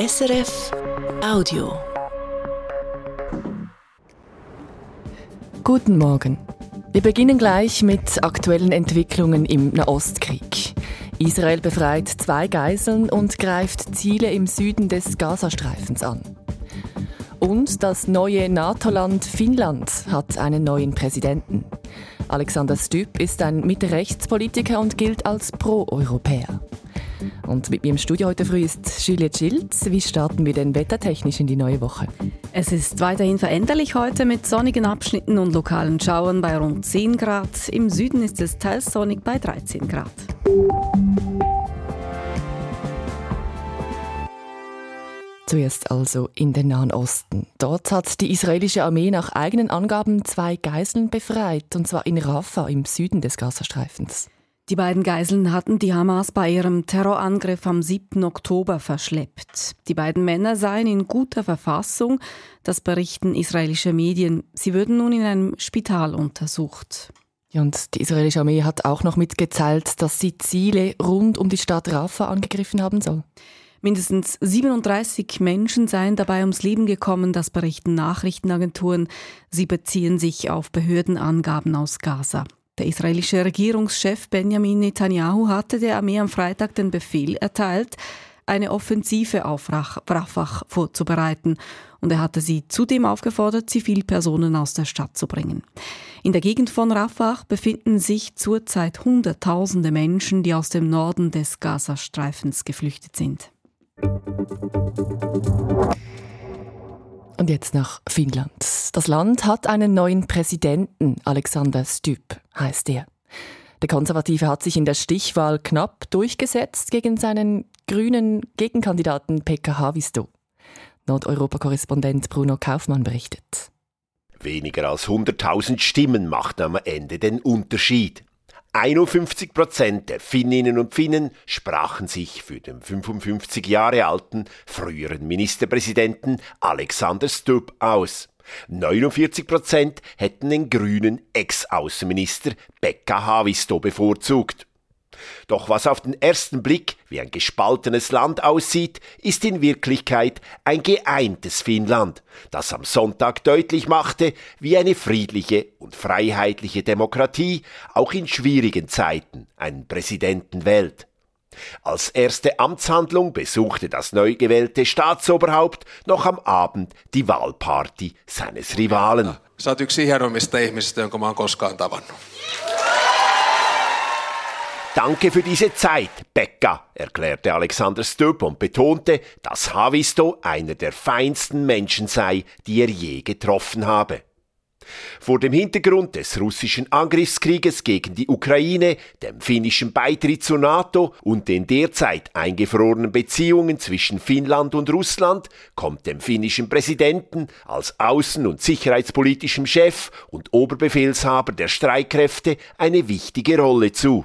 SRF Audio. Guten Morgen. Wir beginnen gleich mit aktuellen Entwicklungen im Nahostkrieg. Israel befreit zwei Geiseln und greift Ziele im Süden des Gazastreifens an. Und das neue NATO-Land Finnland hat einen neuen Präsidenten. Alexander Stüb ist ein Mitte-Rechtspolitiker und gilt als Pro-Europäer. Und mit mir im Studio heute früh ist Juliette Schilz. Wie starten wir denn wettertechnisch in die neue Woche? Es ist weiterhin veränderlich heute mit sonnigen Abschnitten und lokalen Schauern bei rund 10 Grad. Im Süden ist es teils sonnig bei 13 Grad. Zuerst also in den Nahen Osten. Dort hat die israelische Armee nach eigenen Angaben zwei Geiseln befreit, und zwar in Rafah im Süden des Gazastreifens. Die beiden Geiseln hatten die Hamas bei ihrem Terrorangriff am 7. Oktober verschleppt. Die beiden Männer seien in guter Verfassung, das berichten israelische Medien. Sie würden nun in einem Spital untersucht. Ja, und die israelische Armee hat auch noch mitgeteilt, dass sie Ziele rund um die Stadt Rafah angegriffen haben soll. Mindestens 37 Menschen seien dabei ums Leben gekommen, das berichten Nachrichtenagenturen. Sie beziehen sich auf Behördenangaben aus Gaza. Der israelische Regierungschef Benjamin Netanyahu hatte der Armee am Freitag den Befehl erteilt, eine Offensive auf Rafah vorzubereiten. Und er hatte sie zudem aufgefordert, Zivilpersonen aus der Stadt zu bringen. In der Gegend von Rafah befinden sich zurzeit Hunderttausende Menschen, die aus dem Norden des Gazastreifens geflüchtet sind. Und jetzt nach Finnland. Das Land hat einen neuen Präsidenten, Alexander Stubb heißt er. Der Konservative hat sich in der Stichwahl knapp durchgesetzt gegen seinen grünen Gegenkandidaten Pekka Havisto. Nordeuropa-Korrespondent Bruno Kaufmann berichtet. Weniger als 100.000 Stimmen machten am Ende den Unterschied. 51 Prozent der Finninnen und Finnen sprachen sich für den 55 Jahre alten früheren Ministerpräsidenten Alexander Stubb aus. 49 Prozent hätten den grünen Ex-Außenminister Pekka Haavisto bevorzugt. Doch was auf den ersten Blick wie ein gespaltenes Land aussieht, ist in Wirklichkeit ein geeintes Finnland, das am Sonntag deutlich machte, wie eine friedliche und freiheitliche Demokratie auch in schwierigen Zeiten einen Präsidenten wählt. Als erste Amtshandlung besuchte das neu gewählte Staatsoberhaupt noch am Abend die Wahlparty seines Rivalen. Sä oot yksi hienoimmista ihmisistä, jonka mä oon koskaan tavannut. Danke für diese Zeit, Becca, erklärte Alexander Stubb und betonte, dass Havisto einer der feinsten Menschen sei, die er je getroffen habe. Vor dem Hintergrund des russischen Angriffskrieges gegen die Ukraine, dem finnischen Beitritt zur NATO und den derzeit eingefrorenen Beziehungen zwischen Finnland und Russland kommt dem finnischen Präsidenten als außen- und sicherheitspolitischem Chef und Oberbefehlshaber der Streitkräfte eine wichtige Rolle zu.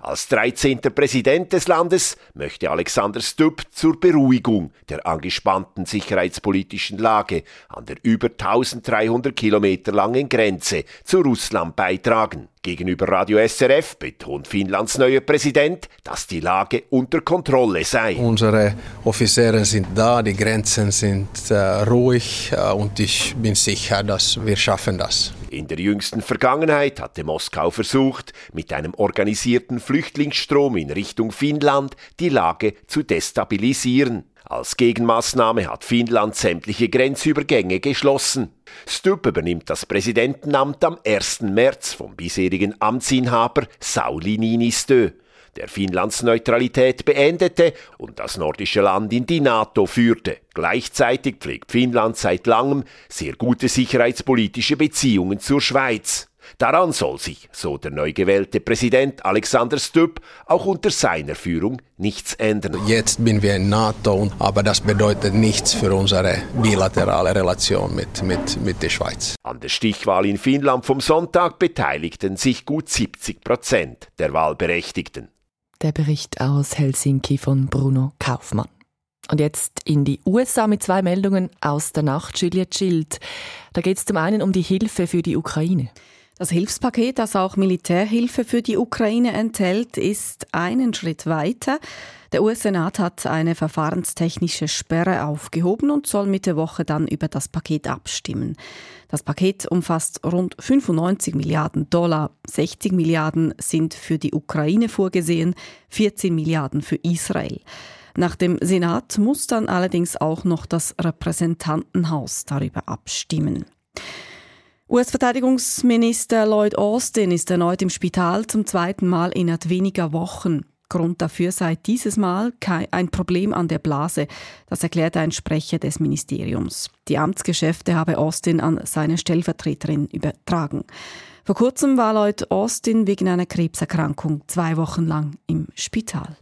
Als 13. Präsident des Landes möchte Alexander Stubb zur Beruhigung der angespannten sicherheitspolitischen Lage an der über 1300 Kilometer langen Grenze zu Russland beitragen. Gegenüber Radio SRF betont Finnlands neuer Präsident, dass die Lage unter Kontrolle sei. Unsere Offiziere sind da, die Grenzen sind äh, ruhig äh, und ich bin sicher, dass wir schaffen das. In der jüngsten Vergangenheit hatte Moskau versucht, mit einem organisierten Flüchtlingsstrom in Richtung Finnland die Lage zu destabilisieren. Als Gegenmaßnahme hat Finnland sämtliche Grenzübergänge geschlossen. Stubb übernimmt das Präsidentenamt am 1. März vom bisherigen Amtsinhaber Sauli Niinistö der Finnlands Neutralität beendete und das nordische Land in die NATO führte. Gleichzeitig pflegt Finnland seit langem sehr gute sicherheitspolitische Beziehungen zur Schweiz. Daran soll sich, so der neu gewählte Präsident Alexander Stubb, auch unter seiner Führung nichts ändern. Jetzt sind wir in NATO, aber das bedeutet nichts für unsere bilaterale Relation mit, mit, mit der Schweiz. An der Stichwahl in Finnland vom Sonntag beteiligten sich gut 70 Prozent der Wahlberechtigten. Der Bericht aus Helsinki von Bruno Kaufmann. Und jetzt in die USA mit zwei Meldungen aus der Nacht, Julia Schild. Da geht es zum einen um die Hilfe für die Ukraine. Das Hilfspaket, das auch Militärhilfe für die Ukraine enthält, ist einen Schritt weiter. Der US-Senat hat eine verfahrenstechnische Sperre aufgehoben und soll Mitte Woche dann über das Paket abstimmen. Das Paket umfasst rund 95 Milliarden Dollar. 60 Milliarden sind für die Ukraine vorgesehen, 14 Milliarden für Israel. Nach dem Senat muss dann allerdings auch noch das Repräsentantenhaus darüber abstimmen. US-Verteidigungsminister Lloyd Austin ist erneut im Spital zum zweiten Mal innerhalb weniger Wochen. Grund dafür sei dieses Mal ein Problem an der Blase. Das erklärte ein Sprecher des Ministeriums. Die Amtsgeschäfte habe Austin an seine Stellvertreterin übertragen. Vor kurzem war Lloyd Austin wegen einer Krebserkrankung zwei Wochen lang im Spital.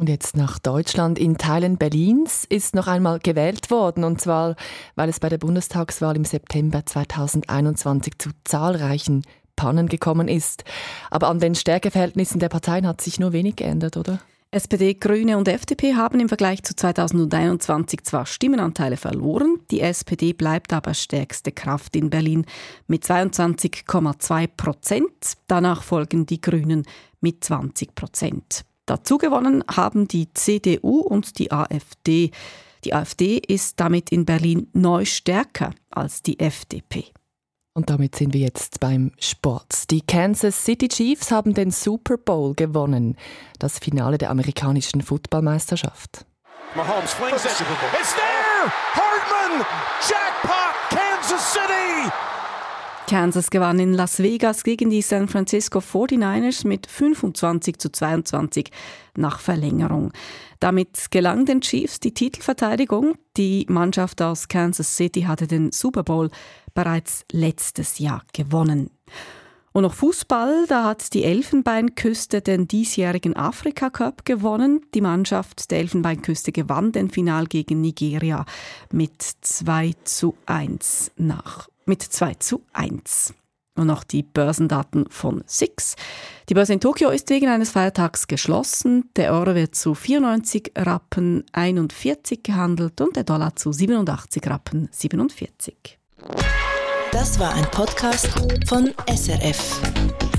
Und jetzt nach Deutschland. In Teilen Berlins ist noch einmal gewählt worden, und zwar, weil es bei der Bundestagswahl im September 2021 zu zahlreichen Pannen gekommen ist. Aber an den Stärkeverhältnissen der Parteien hat sich nur wenig geändert, oder? SPD, Grüne und FDP haben im Vergleich zu 2021 zwar Stimmenanteile verloren, die SPD bleibt aber stärkste Kraft in Berlin mit 22,2 Prozent. Danach folgen die Grünen mit 20 Prozent. Dazu gewonnen haben die CDU und die AfD. Die AfD ist damit in Berlin neu stärker als die FDP. Und damit sind wir jetzt beim Sport. Die Kansas City Chiefs haben den Super Bowl gewonnen, das Finale der amerikanischen Footballmeisterschaft. Mahomes flings it. It's there! Hartman! Jackpot! Kansas City! Kansas gewann in Las Vegas gegen die San Francisco 49ers mit 25 zu 22 nach Verlängerung. Damit gelang den Chiefs die Titelverteidigung. Die Mannschaft aus Kansas City hatte den Super Bowl bereits letztes Jahr gewonnen. Und noch Fußball, da hat die Elfenbeinküste den diesjährigen Afrika Cup gewonnen. Die Mannschaft der Elfenbeinküste gewann den Final gegen Nigeria mit 2 zu 1 nach mit 2 zu 1. Und noch die Börsendaten von SIX. Die Börse in Tokio ist wegen eines Feiertags geschlossen. Der Euro wird zu 94 Rappen 41 gehandelt und der Dollar zu 87 Rappen 47. Das war ein Podcast von SRF.